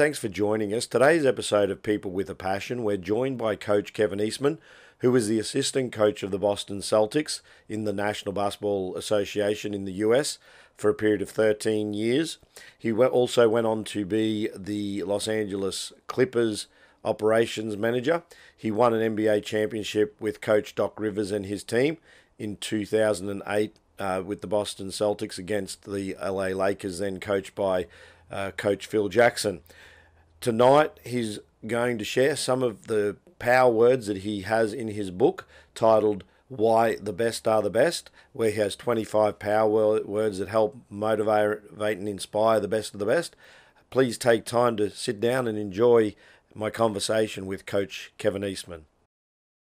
Thanks for joining us. Today's episode of People with a Passion, we're joined by Coach Kevin Eastman, who is the assistant coach of the Boston Celtics in the National Basketball Association in the US for a period of 13 years. He also went on to be the Los Angeles Clippers operations manager. He won an NBA championship with coach Doc Rivers and his team in 2008 uh, with the Boston Celtics against the LA Lakers, then coached by uh, Coach Phil Jackson. Tonight, he's going to share some of the power words that he has in his book titled Why the Best Are the Best, where he has 25 power words that help motivate and inspire the best of the best. Please take time to sit down and enjoy my conversation with Coach Kevin Eastman.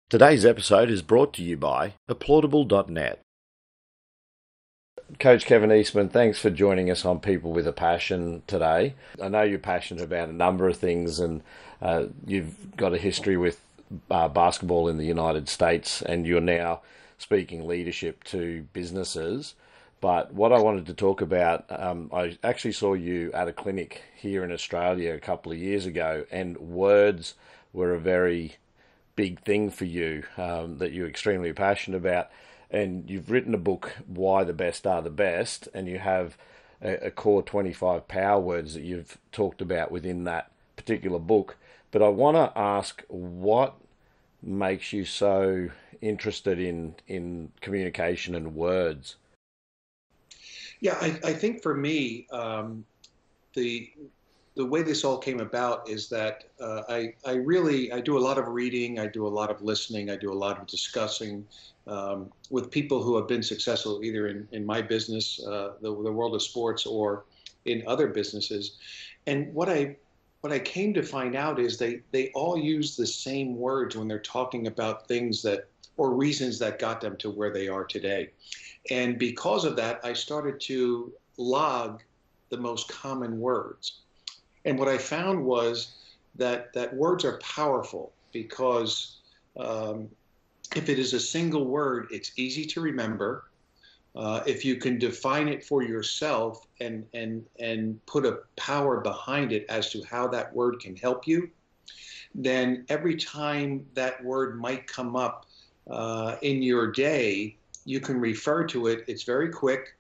Today's episode is brought to you by applaudable.net. Coach Kevin Eastman, thanks for joining us on People with a Passion today. I know you're passionate about a number of things, and uh, you've got a history with uh, basketball in the United States, and you're now speaking leadership to businesses. But what I wanted to talk about, um, I actually saw you at a clinic here in Australia a couple of years ago, and words were a very big thing for you um, that you're extremely passionate about and you've written a book, Why the Best Are the Best, and you have a, a core 25 power words that you've talked about within that particular book. But I want to ask what makes you so interested in, in communication and words? Yeah, I, I think for me, um, the the way this all came about is that uh, I, I really I do a lot of reading, I do a lot of listening, I do a lot of discussing um, with people who have been successful either in, in my business, uh, the, the world of sports, or in other businesses. And what I what I came to find out is they they all use the same words when they're talking about things that or reasons that got them to where they are today. And because of that, I started to log the most common words. And what I found was that, that words are powerful because um, if it is a single word, it's easy to remember. Uh, if you can define it for yourself and, and, and put a power behind it as to how that word can help you, then every time that word might come up uh, in your day, you can refer to it. It's very quick.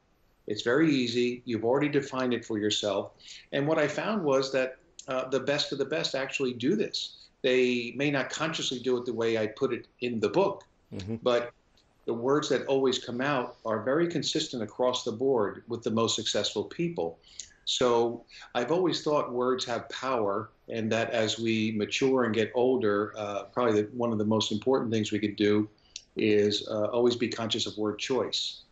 It's very easy. You've already defined it for yourself. And what I found was that uh, the best of the best actually do this. They may not consciously do it the way I put it in the book, mm-hmm. but the words that always come out are very consistent across the board with the most successful people. So I've always thought words have power, and that as we mature and get older, uh, probably the, one of the most important things we could do is uh, always be conscious of word choice.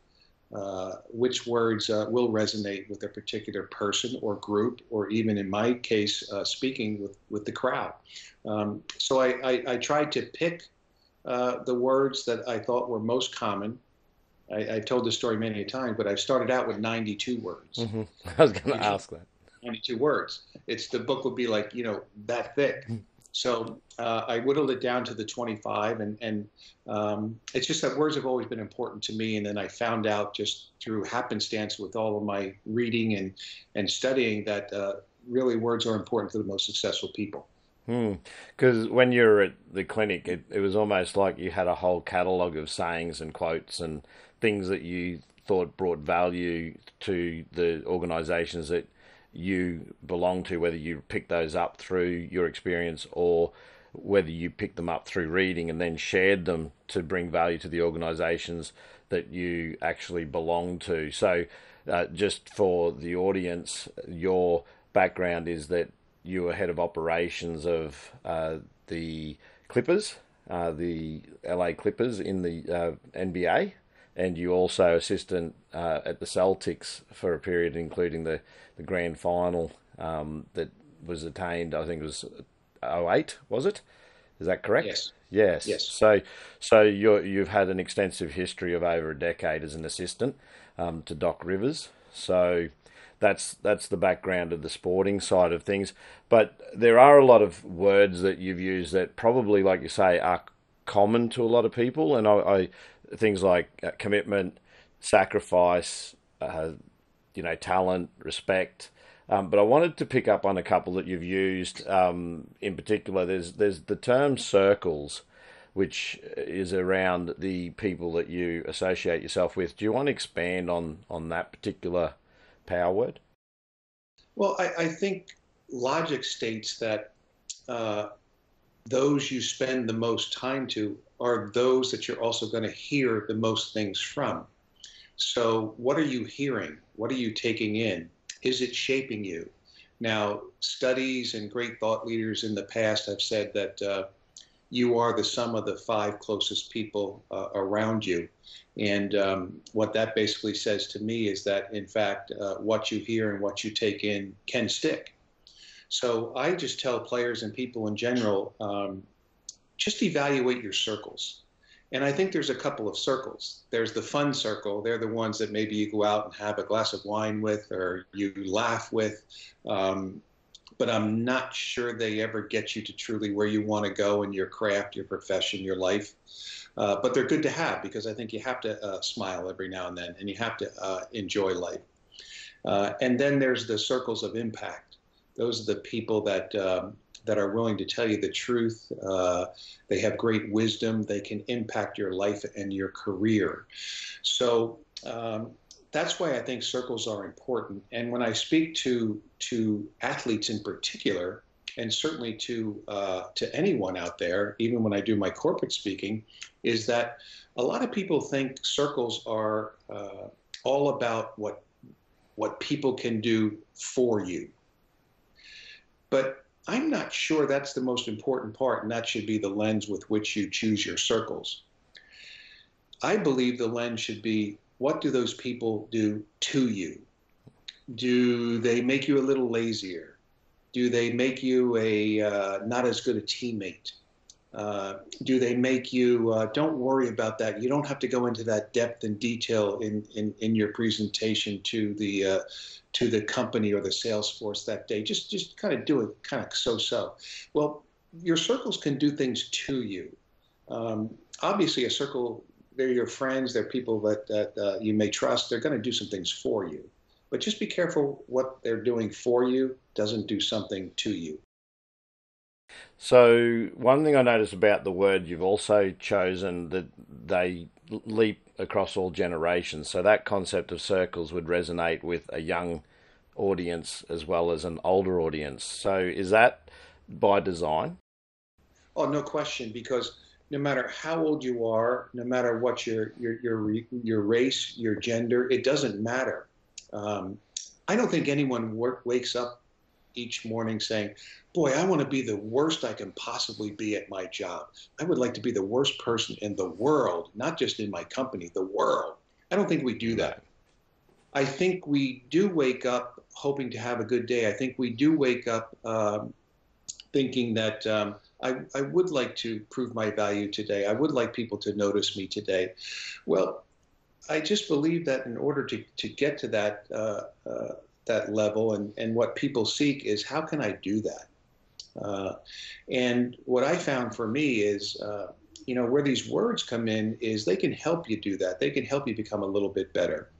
Uh, which words uh, will resonate with a particular person or group, or even in my case, uh, speaking with, with the crowd. Um, so I, I, I, tried to pick uh, the words that I thought were most common. I, have told this story many times, but I've started out with 92 words. Mm-hmm. I was going to ask that. 92 words. It's the book would be like, you know, that thick. So uh, I whittled it down to the 25, and, and um, it's just that words have always been important to me. And then I found out just through happenstance with all of my reading and, and studying that uh, really words are important to the most successful people. Because hmm. when you were at the clinic, it, it was almost like you had a whole catalogue of sayings and quotes and things that you thought brought value to the organisations that you belong to, whether you pick those up through your experience or whether you picked them up through reading and then shared them to bring value to the organizations that you actually belong to. So, uh, just for the audience, your background is that you were head of operations of uh, the Clippers, uh, the LA Clippers in the uh, NBA, and you also assistant uh, at the Celtics for a period, including the, the grand final um, that was attained. I think it was 08, was it? Is that correct? Yes. Yes. Yes. So, so you you've had an extensive history of over a decade as an assistant um, to Doc Rivers. So that's that's the background of the sporting side of things. But there are a lot of words that you've used that probably, like you say, are common to a lot of people. And I, I things like uh, commitment, sacrifice, uh, you know, talent, respect. Um, but I wanted to pick up on a couple that you've used. Um, in particular, there's there's the term circles, which is around the people that you associate yourself with. Do you want to expand on on that particular power word? Well, I, I think logic states that uh, those you spend the most time to are those that you're also going to hear the most things from. So, what are you hearing? What are you taking in? Is it shaping you? Now, studies and great thought leaders in the past have said that uh, you are the sum of the five closest people uh, around you. And um, what that basically says to me is that, in fact, uh, what you hear and what you take in can stick. So I just tell players and people in general um, just evaluate your circles. And I think there's a couple of circles. There's the fun circle. They're the ones that maybe you go out and have a glass of wine with or you laugh with. Um, but I'm not sure they ever get you to truly where you want to go in your craft, your profession, your life. Uh, but they're good to have because I think you have to uh, smile every now and then and you have to uh, enjoy life. Uh, and then there's the circles of impact. Those are the people that um, that are willing to tell you the truth. Uh, they have great wisdom. They can impact your life and your career. So um, that's why I think circles are important. And when I speak to to athletes in particular, and certainly to uh, to anyone out there, even when I do my corporate speaking, is that a lot of people think circles are uh, all about what what people can do for you. But I'm not sure that's the most important part, and that should be the lens with which you choose your circles. I believe the lens should be what do those people do to you? Do they make you a little lazier? Do they make you a uh, not as good a teammate? Uh, do they make you uh, don't worry about that. You don't have to go into that depth and detail in, in, in your presentation to the uh, to the company or the sales force that day. Just just kind of do it kind of so so well your circles can do things to you. Um, obviously a circle they're your friends they're people that, that uh, you may trust. They're going to do some things for you. But just be careful what they're doing for you doesn't do something to you so one thing I noticed about the word you've also chosen that they leap across all generations. So that concept of circles would resonate with a young audience as well as an older audience. So is that by design? Oh, no question. Because no matter how old you are, no matter what your your your your race, your gender, it doesn't matter. Um, I don't think anyone work, wakes up each morning saying, boy, I want to be the worst I can possibly be at my job. I would like to be the worst person in the world, not just in my company, the world. I don't think we do that. I think we do wake up hoping to have a good day. I think we do wake up um, thinking that um, I, I would like to prove my value today. I would like people to notice me today. Well, I just believe that in order to, to get to that uh, uh, that level and, and what people seek is how can I do that? Uh, and what I found for me is, uh, you know, where these words come in is they can help you do that. They can help you become a little bit better.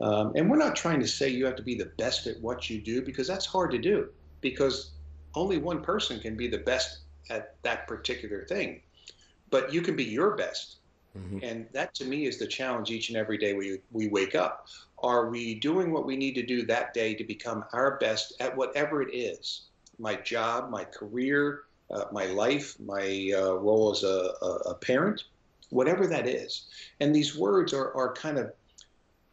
Um, and we're not trying to say you have to be the best at what you do because that's hard to do because only one person can be the best at that particular thing. But you can be your best. Mm-hmm. And that to me is the challenge each and every day we, we wake up. Are we doing what we need to do that day to become our best at whatever it is? my job, my career, uh, my life, my uh, role as a, a, parent, whatever that is. And these words are, are kind of,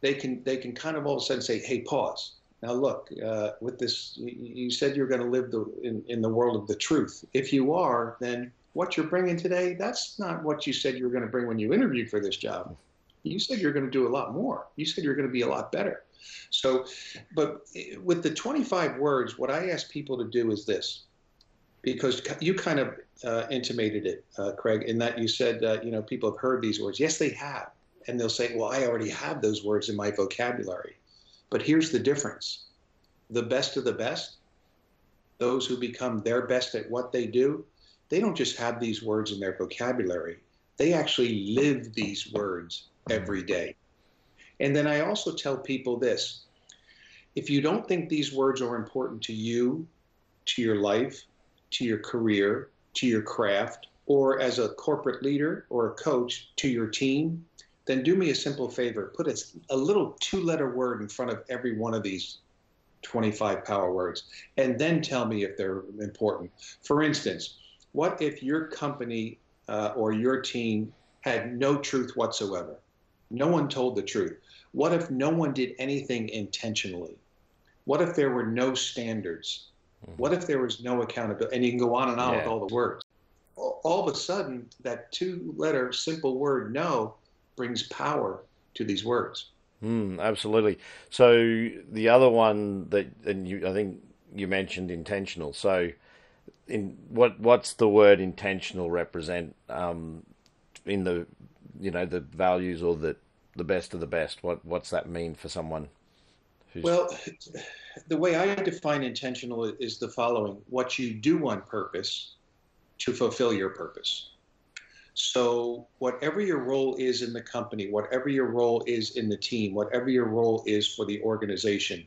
they can, they can kind of all of a sudden say, hey, pause. Now look, uh, with this, you said you're going to live the, in, in the world of the truth. If you are, then what you're bringing today, that's not what you said you were going to bring when you interviewed for this job. You said you're going to do a lot more. You said you're going to be a lot better. So, but with the 25 words, what I ask people to do is this, because you kind of uh, intimated it, uh, Craig, in that you said, uh, you know, people have heard these words. Yes, they have. And they'll say, well, I already have those words in my vocabulary. But here's the difference the best of the best, those who become their best at what they do, they don't just have these words in their vocabulary, they actually live these words every day. And then I also tell people this if you don't think these words are important to you, to your life, to your career, to your craft, or as a corporate leader or a coach to your team, then do me a simple favor. Put a, a little two letter word in front of every one of these 25 power words, and then tell me if they're important. For instance, what if your company uh, or your team had no truth whatsoever? No one told the truth. What if no one did anything intentionally? What if there were no standards? Mm-hmm. What if there was no accountability? And you can go on and on yeah. with all the words. All of a sudden, that two letter simple word no brings power to these words. Mm, absolutely. So the other one that, and you, I think you mentioned intentional. So, in what what's the word intentional represent um, in the you know the values or the the best of the best? What what's that mean for someone? well, the way I define intentional is the following: what you do on purpose to fulfill your purpose. So, whatever your role is in the company, whatever your role is in the team, whatever your role is for the organization,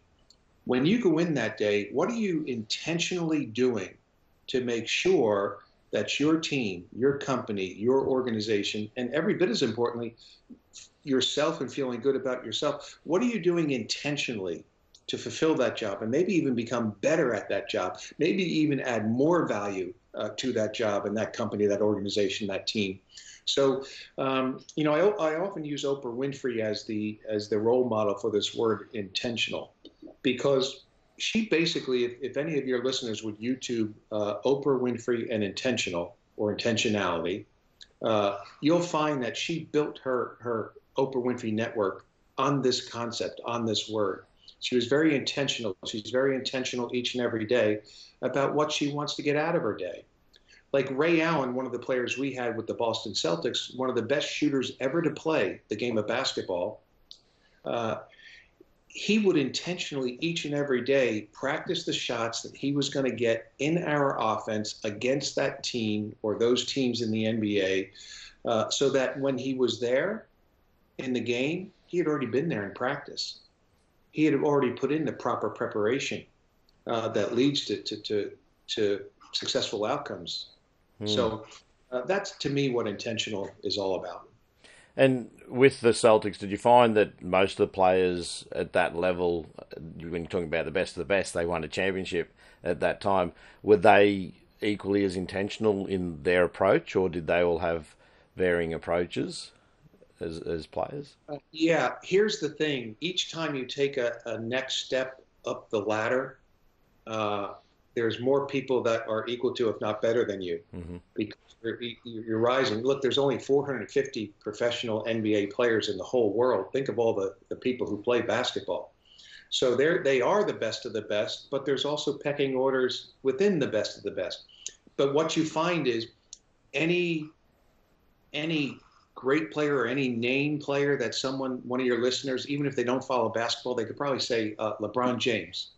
when you go in that day, what are you intentionally doing to make sure that your team, your company, your organization, and every bit as importantly, yourself and feeling good about yourself, what are you doing intentionally to fulfill that job and maybe even become better at that job, maybe even add more value uh, to that job and that company, that organization, that team. So, um, you know, I, I often use Oprah Winfrey as the as the role model for this word intentional, because she basically, if, if any of your listeners would YouTube uh, Oprah Winfrey and intentional or intentionality, uh, you'll find that she built her her Oprah Winfrey network on this concept, on this word. She was very intentional. She's very intentional each and every day about what she wants to get out of her day. Like Ray Allen, one of the players we had with the Boston Celtics, one of the best shooters ever to play the game of basketball, uh, he would intentionally each and every day practice the shots that he was going to get in our offense against that team or those teams in the NBA uh, so that when he was there in the game, he had already been there in practice. He had already put in the proper preparation uh, that leads to, to, to, to, successful outcomes. Mm. So uh, that's to me what intentional is all about. And with the Celtics, did you find that most of the players at that level, when you're talking about the best of the best, they won a championship at that time, were they equally as intentional in their approach, or did they all have varying approaches as, as players? Uh, yeah, here's the thing each time you take a, a next step up the ladder, uh, there's more people that are equal to, if not better than you, mm-hmm. because you're, you're, rising. Look, there's only 450 professional NBA players in the whole world. Think of all the, the people who play basketball. So they're, they are the best of the best, but there's also pecking orders within the best of the best. But what you find is any any great player or any name player that someone, one of your listeners, even if they don't follow basketball, they could probably say uh, LeBron James,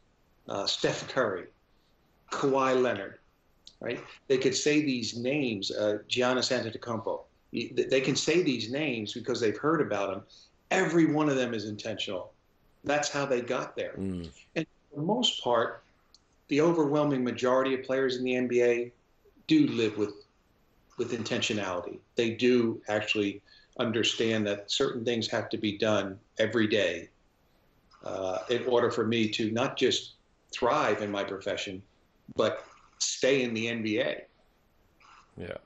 uh, Steph Curry, Kawhi Leonard, right? They could say these names, uh, Giannis Antetokounmpo. They can say these names because they've heard about them. Every one of them is intentional. That's how they got there. Mm. And for the most part, the overwhelming majority of players in the NBA do live with with intentionality. They do actually understand that certain things have to be done every day uh, in order for me to not just thrive in my profession, but stay in the NBA. Yeah,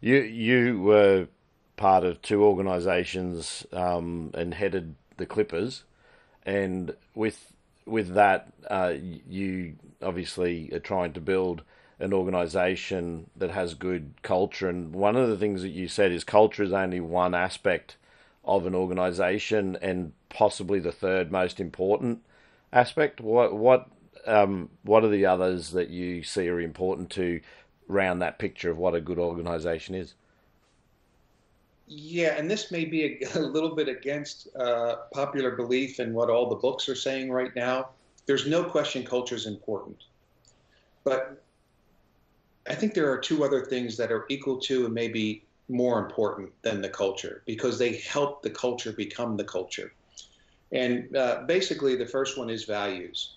you you were part of two organisations um, and headed the Clippers, and with with that, uh, you obviously are trying to build an organisation that has good culture. And one of the things that you said is culture is only one aspect of an organisation, and possibly the third most important aspect. What what um, what are the others that you see are important to round that picture of what a good organisation is? Yeah, and this may be a, a little bit against uh, popular belief and what all the books are saying right now. There's no question culture is important. But I think there are two other things that are equal to and maybe more important than the culture because they help the culture become the culture. And uh, basically, the first one is values.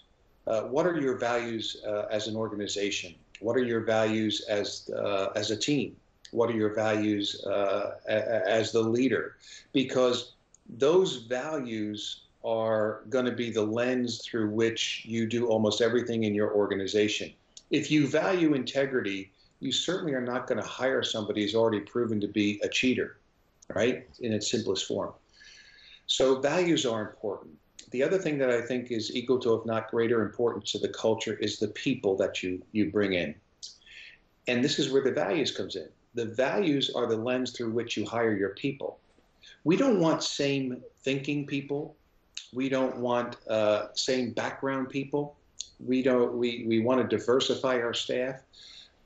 Uh, what are your values uh, as an organization? What are your values as uh, as a team? What are your values uh, as the leader? Because those values are going to be the lens through which you do almost everything in your organization. If you value integrity, you certainly are not going to hire somebody who's already proven to be a cheater, right? In its simplest form. So values are important. The other thing that I think is equal to, if not greater importance to the culture, is the people that you you bring in. And this is where the values comes in. The values are the lens through which you hire your people. We don't want same thinking people. We don't want uh, same background people. We don't. We we want to diversify our staff,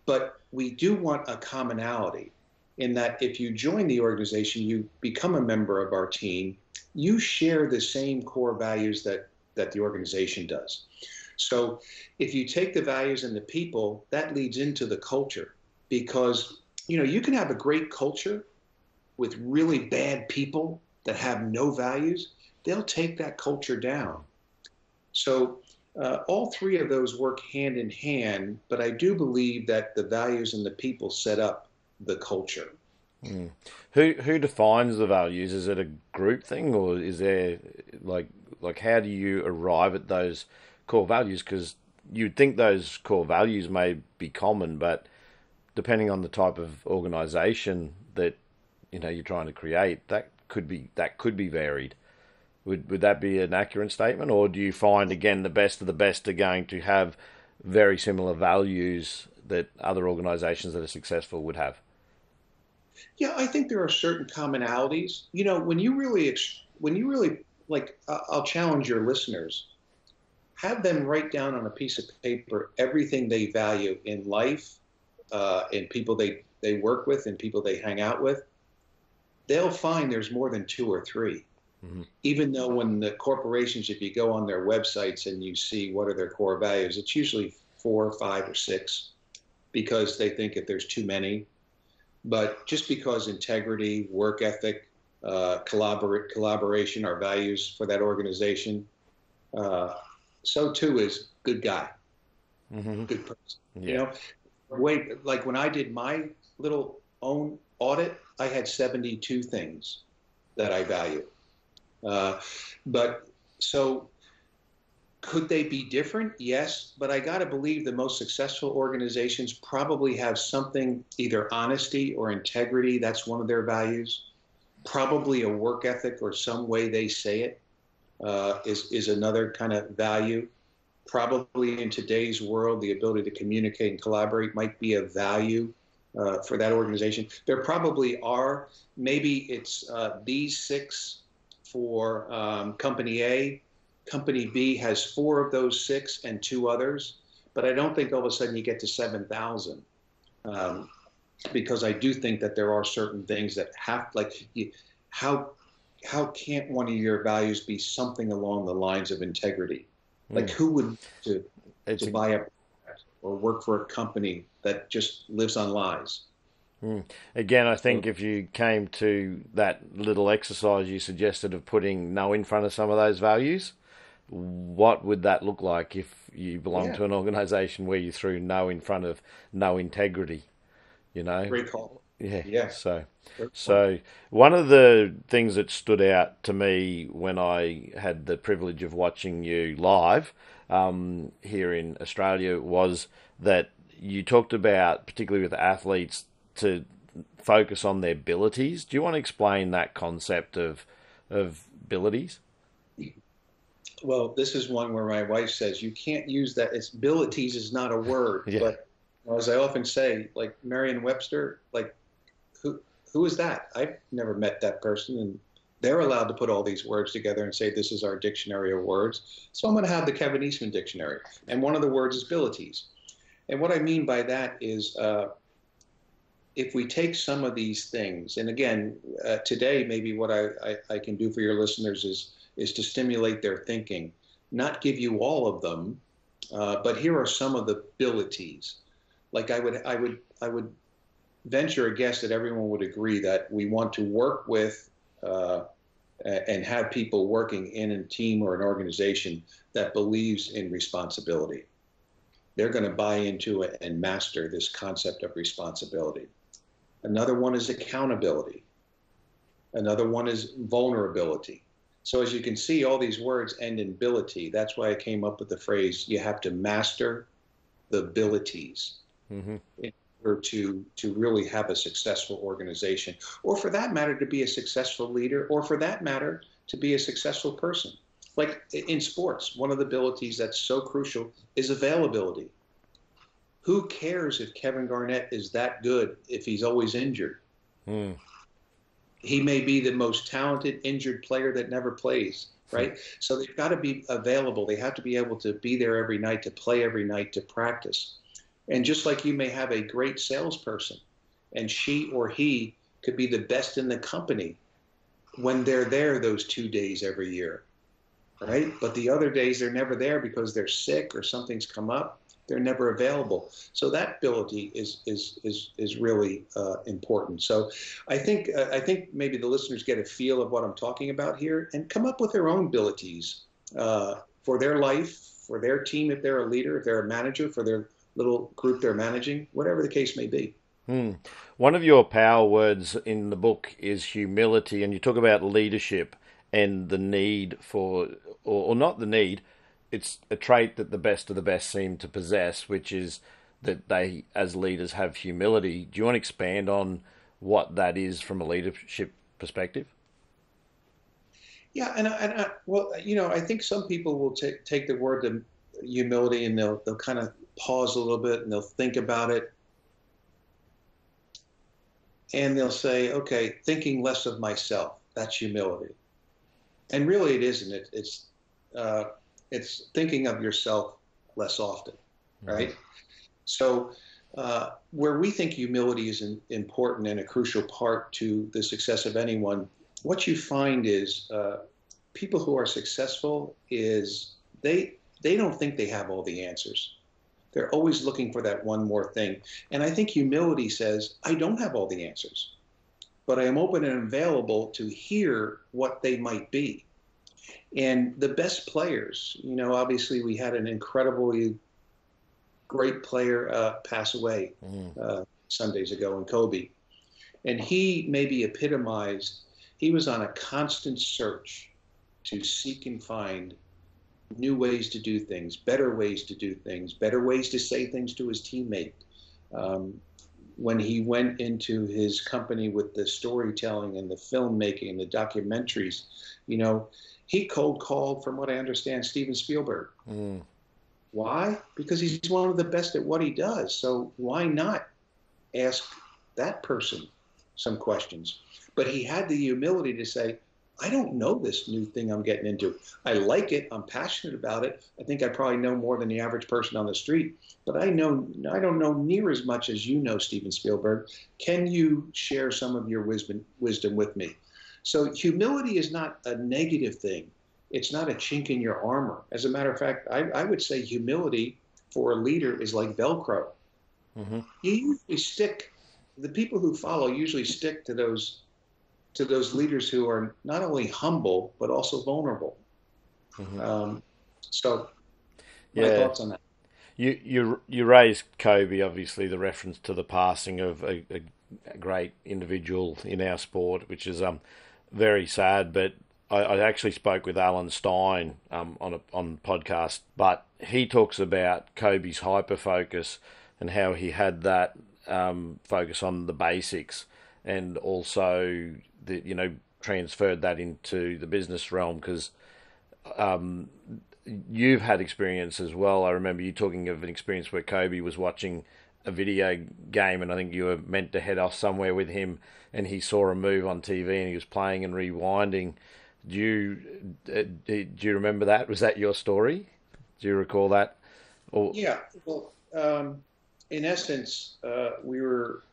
but we do want a commonality in that if you join the organization, you become a member of our team, you share the same core values that, that the organization does. So if you take the values and the people, that leads into the culture because you know you can have a great culture with really bad people that have no values, they'll take that culture down. So uh, all three of those work hand in hand, but I do believe that the values and the people set up the culture. Mm. Who who defines the values? Is it a group thing, or is there like like how do you arrive at those core values? Because you'd think those core values may be common, but depending on the type of organisation that you know you're trying to create, that could be that could be varied. Would would that be an accurate statement, or do you find again the best of the best are going to have very similar values that other organisations that are successful would have? Yeah, I think there are certain commonalities. You know, when you really, when you really like, I'll challenge your listeners. Have them write down on a piece of paper everything they value in life, uh, in people they they work with, and people they hang out with. They'll find there's more than two or 3 mm-hmm. Even though when the corporations, if you go on their websites and you see what are their core values, it's usually four, five, or six, because they think if there's too many, but just because integrity, work ethic, uh, collaborate, collaboration are values for that organization, uh, so too is good guy, mm-hmm. good person. Yeah. You know, wait, like when I did my little own audit, I had 72 things that I value. Uh, but so could they be different? Yes, but I got to believe the most successful organizations probably have something, either honesty or integrity, that's one of their values. Probably a work ethic or some way they say it uh, is is another kind of value. Probably in today's world, the ability to communicate and collaborate might be a value uh, for that organization. There probably are. Maybe it's uh, these six for um, company A Company B has four of those six and two others, but I don't think all of a sudden you get to 7,000. Um, because I do think that there are certain things that have, like, you, how how can't one of your values be something along the lines of integrity? Like, mm. who would to, to buy a or work for a company that just lives on lies? Mm. Again, I think if you came to that little exercise you suggested of putting no in front of some of those values, what would that look like if you belong yeah. to an organization where you threw no in front of no integrity? You know, great call. Yeah. Yeah. So, so one of the things that stood out to me when I had the privilege of watching you live um, here in Australia was that you talked about, particularly with athletes, to focus on their abilities. Do you want to explain that concept of of abilities? Well, this is one where my wife says you can't use that. It's abilities is not a word, yeah. but as I often say, like Merriam-Webster, like who who is that? I've never met that person, and they're allowed to put all these words together and say this is our dictionary of words. So I'm going to have the Kevin Eastman dictionary, and one of the words is abilities. And what I mean by that is. Uh, if we take some of these things, and again, uh, today maybe what I, I, I can do for your listeners is is to stimulate their thinking, not give you all of them, uh, but here are some of the abilities. Like I would, I would, I would venture a guess that everyone would agree that we want to work with uh, and have people working in a team or an organization that believes in responsibility. They're going to buy into it and master this concept of responsibility. Another one is accountability. Another one is vulnerability. So as you can see, all these words end in ability. That's why I came up with the phrase you have to master the abilities mm-hmm. in order to, to really have a successful organization, or for that matter, to be a successful leader, or for that matter, to be a successful person. Like in sports, one of the abilities that's so crucial is availability. Who cares if Kevin Garnett is that good if he's always injured? Mm he may be the most talented injured player that never plays right? So they've got to be available. They have to be able to be there every night to play every night to practice. And just like you may have a great salesperson and she or he could be the best in the company when they're there those two days every year right? But the other days they're never there because they're sick or something's come up they're never available. So that ability is is is is really uh, important. So I think uh, I think maybe the listeners get a feel of what I'm talking about here and come up with their own abilities uh, for their life, for their team if they're a leader, if they're a manager, for their little group they're managing, whatever the case may be. Hmm. One of your power words in the book is humility, and you talk about leadership and the need for, or, or not the need, it's a trait that the best of the best seem to possess, which is that they, as leaders, have humility. Do you want to expand on what that is from a leadership perspective? Yeah, and, and well, you know, I think some people will take take the word humility and they'll they'll kind of pause a little bit and they'll think about it, and they'll say, okay, thinking less of myself. That's humility, and really, it isn't. It, it's uh, it's thinking of yourself less often, mm-hmm. right? So, uh, where we think humility is in, important and a crucial part to the success of anyone, what you find is uh, people who are successful is they they don't think they have all the answers. They're always looking for that one more thing. And I think humility says, I don't have all the answers, but I am open and available to hear what they might be. And the best players, you know, obviously we had an incredibly great player uh, pass away mm. uh, some days ago in Kobe. And he maybe epitomized, he was on a constant search to seek and find new ways to do things, better ways to do things, better ways to say things to his teammate. Um, when he went into his company with the storytelling and the filmmaking and the documentaries, you know, he cold called, from what I understand, Steven Spielberg. Mm. Why? Because he's one of the best at what he does. So why not ask that person some questions? But he had the humility to say, I don't know this new thing I'm getting into. I like it. I'm passionate about it. I think I probably know more than the average person on the street, but I know I don't know near as much as you know, Steven Spielberg. Can you share some of your wisdom wisdom with me? So humility is not a negative thing. It's not a chink in your armor. As a matter of fact, I, I would say humility for a leader is like Velcro. Mm-hmm. You usually stick. The people who follow usually stick to those to those leaders who are not only humble but also vulnerable. Mm-hmm. Um, so, my yeah. thoughts on that. You you you raised Kobe, obviously the reference to the passing of a, a great individual in our sport, which is um very sad. But I, I actually spoke with Alan Stein um, on a on podcast, but he talks about Kobe's hyper focus and how he had that um, focus on the basics, and also the you know transferred that into the business realm because um, you've had experience as well. I remember you talking of an experience where Kobe was watching a video game, and I think you were meant to head off somewhere with him, and he saw a move on TV, and he was playing and rewinding. Do you uh, do you remember that? Was that your story? Do you recall that? Or... Yeah. Well, um, in essence, uh, we were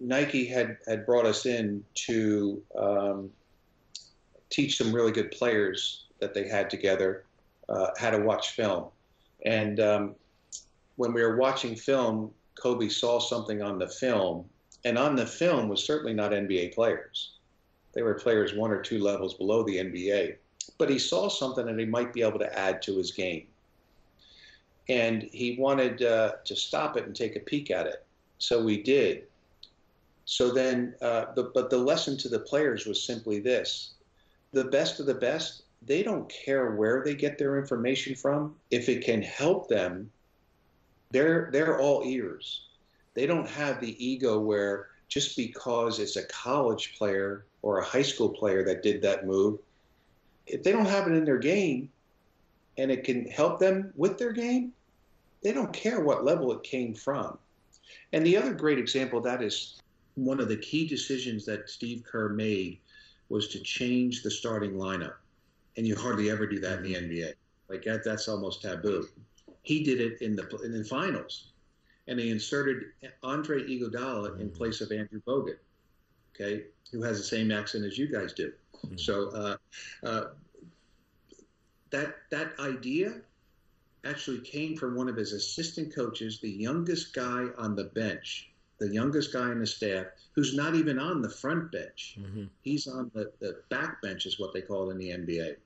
Nike had had brought us in to um, teach some really good players that they had together uh, how to watch film, and um, when we were watching film, Kobe saw something on the film, and on the film was certainly not NBA players. They were players one or two levels below the NBA. But he saw something that he might be able to add to his game. And he wanted uh, to stop it and take a peek at it. So we did. So then, uh, the, but the lesson to the players was simply this the best of the best, they don't care where they get their information from. If it can help them, they're, they're all ears. They don't have the ego where just because it's a college player or a high school player that did that move, if they don't have it in their game and it can help them with their game, they don't care what level it came from. And the other great example of that is one of the key decisions that Steve Kerr made was to change the starting lineup. And you hardly ever do that in the NBA. Like that, that's almost taboo. He did it in the in the finals, and he inserted Andre Iguodala in place of Andrew Bogut. Okay, who has the same accent as you guys do. Mm-hmm. So uh, uh, that that idea actually came from one of his assistant coaches, the youngest guy on the bench, the youngest guy in the staff, who's not even on the front bench. Mm-hmm. He's on the, the back bench, is what they call it in the NBA.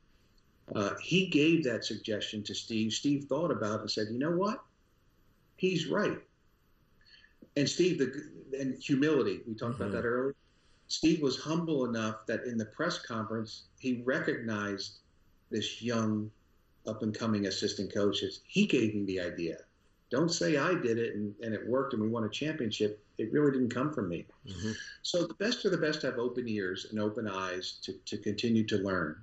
Uh, he gave that suggestion to Steve. Steve thought about it and said, you know what? He's right. And Steve, the, and humility, we talked mm-hmm. about that earlier. Steve was humble enough that in the press conference, he recognized this young, up and coming assistant coach. He gave me the idea. Don't say I did it and, and it worked and we won a championship. It really didn't come from me. Mm-hmm. So the best of the best have open ears and open eyes to, to continue to learn.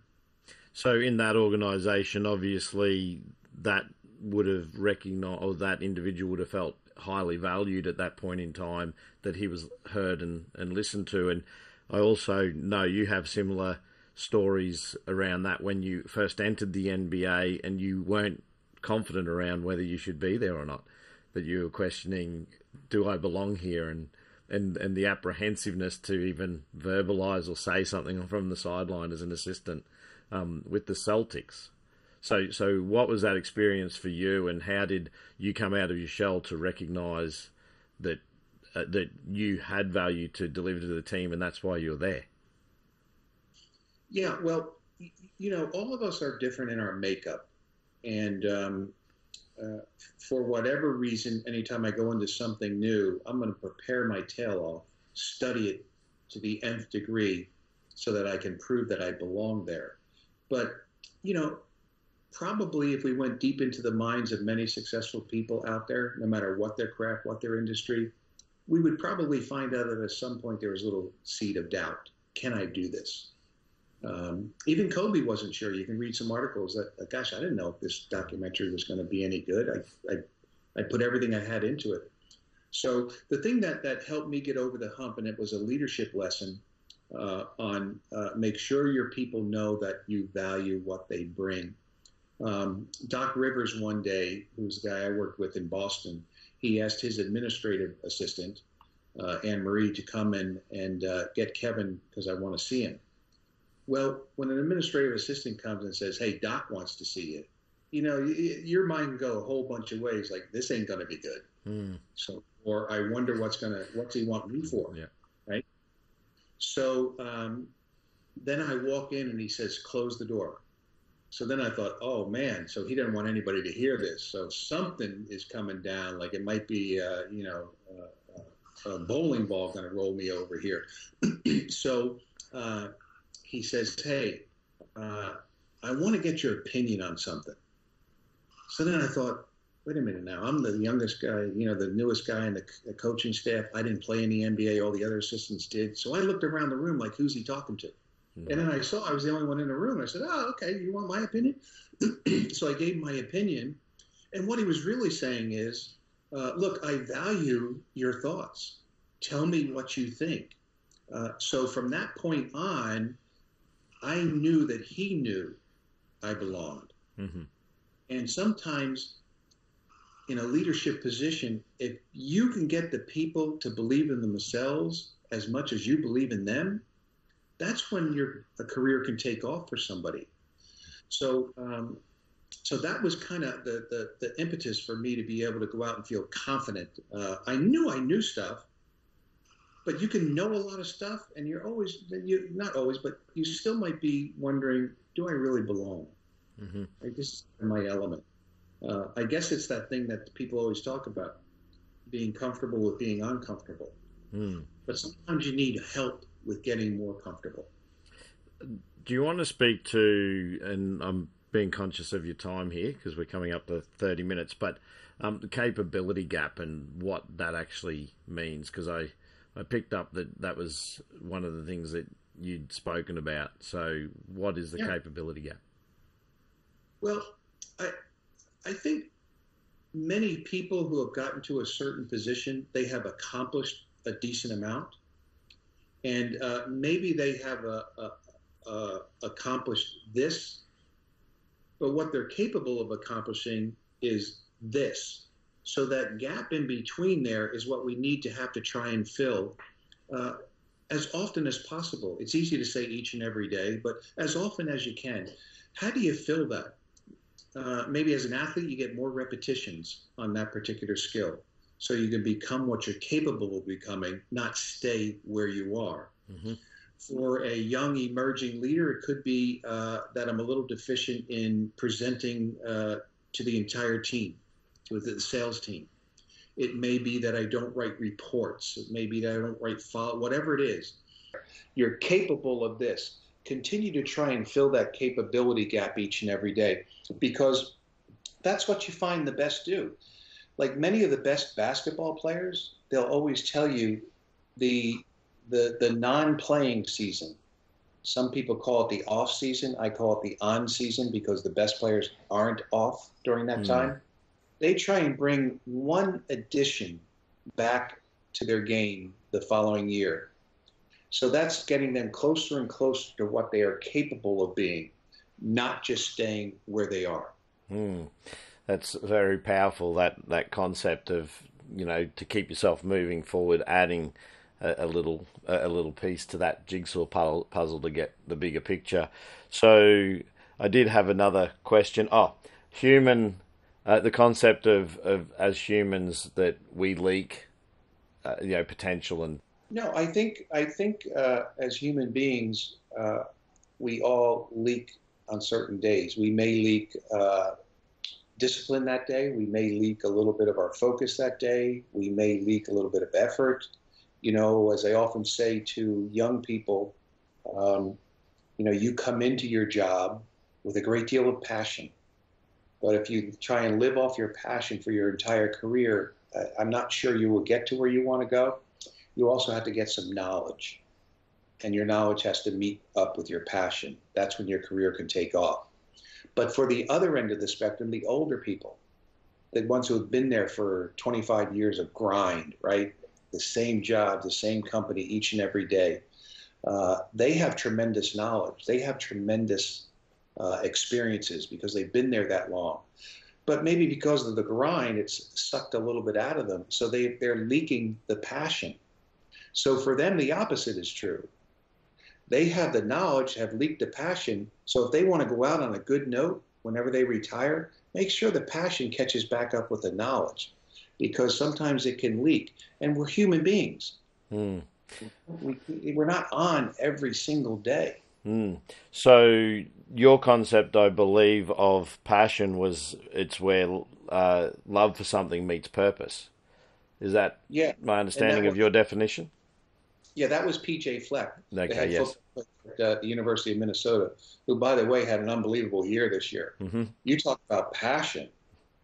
So in that organisation, obviously, that would have recognised, or that individual would have felt highly valued at that point in time that he was heard and, and listened to. And I also know you have similar stories around that when you first entered the NBA and you weren't confident around whether you should be there or not, that you were questioning, do I belong here? And, and, and the apprehensiveness to even verbalize or say something from the sideline as an assistant um, with the Celtics. So, so what was that experience for you, and how did you come out of your shell to recognise that uh, that you had value to deliver to the team, and that's why you're there? Yeah, well, you know, all of us are different in our makeup, and um, uh, for whatever reason, anytime I go into something new, I'm going to prepare my tail off, study it to the nth degree, so that I can prove that I belong there. But you know, probably if we went deep into the minds of many successful people out there, no matter what their craft, what their industry, we would probably find out that at some point there was a little seed of doubt. Can I do this? Um, even Kobe wasn't sure. You can read some articles that, gosh, I didn't know if this documentary was going to be any good. I, I, I put everything I had into it. So the thing that, that helped me get over the hump, and it was a leadership lesson uh, on uh, make sure your people know that you value what they bring. Um, Doc Rivers one day, who's the guy I worked with in Boston, he asked his administrative assistant, uh, Anne Marie, to come in and uh, get Kevin because I want to see him. Well, when an administrative assistant comes and says, "Hey, Doc wants to see you," you know, your mind can go a whole bunch of ways. Like this ain't going to be good. Mm. So, or I wonder what's gonna what's he want me for? Yeah. Right. So um, then I walk in and he says, "Close the door." So then I thought, oh man, so he didn't want anybody to hear this. So something is coming down, like it might be, uh, you know, uh, a bowling ball going to roll me over here. so uh, he says, hey, uh, I want to get your opinion on something. So then I thought, wait a minute now, I'm the youngest guy, you know, the newest guy in the, the coaching staff. I didn't play in the NBA, all the other assistants did. So I looked around the room like, who's he talking to? And then I saw I was the only one in the room. I said, "Oh, okay. You want my opinion?" so I gave my opinion, and what he was really saying is, uh, "Look, I value your thoughts. Tell me what you think." Uh, so from that point on, I knew that he knew I belonged. Mm-hmm. And sometimes, in a leadership position, if you can get the people to believe in themselves as much as you believe in them, that's when your a career can take off for somebody. So, um, so that was kind of the, the, the impetus for me to be able to go out and feel confident. Uh, I knew I knew stuff, but you can know a lot of stuff, and you're always you not always, but you still might be wondering, do I really belong? Mm-hmm. Like this is my element. Uh, I guess it's that thing that people always talk about, being comfortable with being uncomfortable. Mm. But sometimes you need help with getting more comfortable. Do you want to speak to? And I'm being conscious of your time here because we're coming up to 30 minutes, but um, the capability gap and what that actually means because I I picked up that that was one of the things that you'd spoken about. So, what is the yeah. capability gap? Well, I I think many people who have gotten to a certain position they have accomplished a decent amount, and uh, maybe they have a, a, a accomplished this, but what they're capable of accomplishing is this. So that gap in between there is what we need to have to try and fill uh, as often as possible. It's easy to say each and every day, but as often as you can. How do you fill that? Uh, maybe as an athlete, you get more repetitions on that particular skill. So you can become what you're capable of becoming, not stay where you are. Mm-hmm. For a young emerging leader, it could be uh, that I'm a little deficient in presenting uh, to the entire team with the sales team. It may be that I don't write reports. It may be that I don't write follow, whatever it is. You're capable of this. Continue to try and fill that capability gap each and every day because that's what you find the best do. Like many of the best basketball players, they'll always tell you the the the non-playing season. Some people call it the off season. I call it the on season because the best players aren't off during that mm. time they try and bring one addition back to their game the following year. So that's getting them closer and closer to what they are capable of being, not just staying where they are. Mm. That's very powerful. That that concept of you know to keep yourself moving forward, adding a, a little a little piece to that jigsaw puzzle to get the bigger picture. So I did have another question. Oh, human uh, the concept of, of as humans that we leak, uh, you know, potential and. No, I think I think uh, as human beings, uh, we all leak on certain days. We may leak uh, discipline that day. We may leak a little bit of our focus that day. We may leak a little bit of effort. You know, as I often say to young people, um, you know, you come into your job with a great deal of passion but if you try and live off your passion for your entire career, I'm not sure you will get to where you want to go. You also have to get some knowledge, and your knowledge has to meet up with your passion. That's when your career can take off. But for the other end of the spectrum, the older people, the ones who have been there for 25 years of grind, right? The same job, the same company each and every day. Uh, they have tremendous knowledge. They have tremendous uh, experiences because they've been there that long. But maybe because of the grind, it's sucked a little bit out of them. So they, they're leaking the passion. So for them, the opposite is true. They have the knowledge, have leaked the passion. So if they want to go out on a good note whenever they retire, make sure the passion catches back up with the knowledge because sometimes it can leak. And we're human beings. Mm. We, we're not on every single day. Mm. So your concept, I believe, of passion was it's where uh, love for something meets purpose. Is that yeah. my understanding was, of your definition? Yeah, that was PJ Fleck. Okay, yes. At uh, the University of Minnesota, who, by the way, had an unbelievable year this year. Mm-hmm. You talk about passion.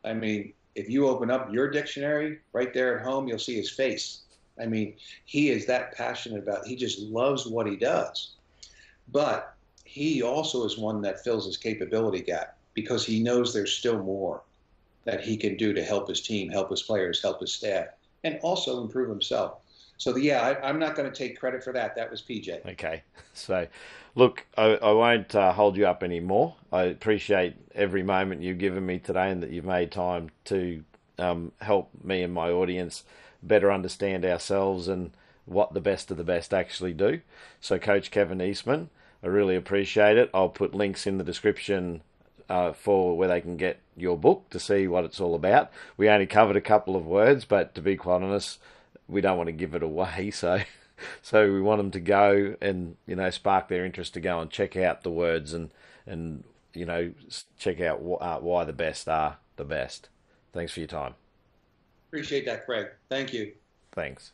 I mean, if you open up your dictionary right there at home, you'll see his face. I mean, he is that passionate about. He just loves what he does. But he also is one that fills his capability gap because he knows there's still more that he can do to help his team, help his players, help his staff, and also improve himself. So the, yeah, I, am not going to take credit for that. That was PJ. Okay, so look, I, I won't uh, hold you up anymore. I appreciate every moment you've given me today, and that you've made time to um, help me and my audience better understand ourselves and what the best of the best actually do. So, Coach Kevin Eastman, I really appreciate it. I'll put links in the description uh, for where they can get your book to see what it's all about. We only covered a couple of words, but to be quite honest, we don't want to give it away. So so we want them to go and you know spark their interest to go and check out the words and and you know check out uh, why the best are the best. Thanks for your time. Appreciate that, Craig. Thank you. Thanks.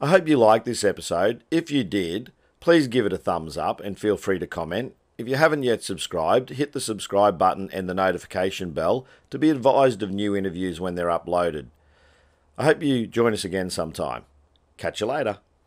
I hope you liked this episode. If you did, please give it a thumbs up and feel free to comment. If you haven't yet subscribed, hit the subscribe button and the notification bell to be advised of new interviews when they're uploaded. I hope you join us again sometime. Catch you later.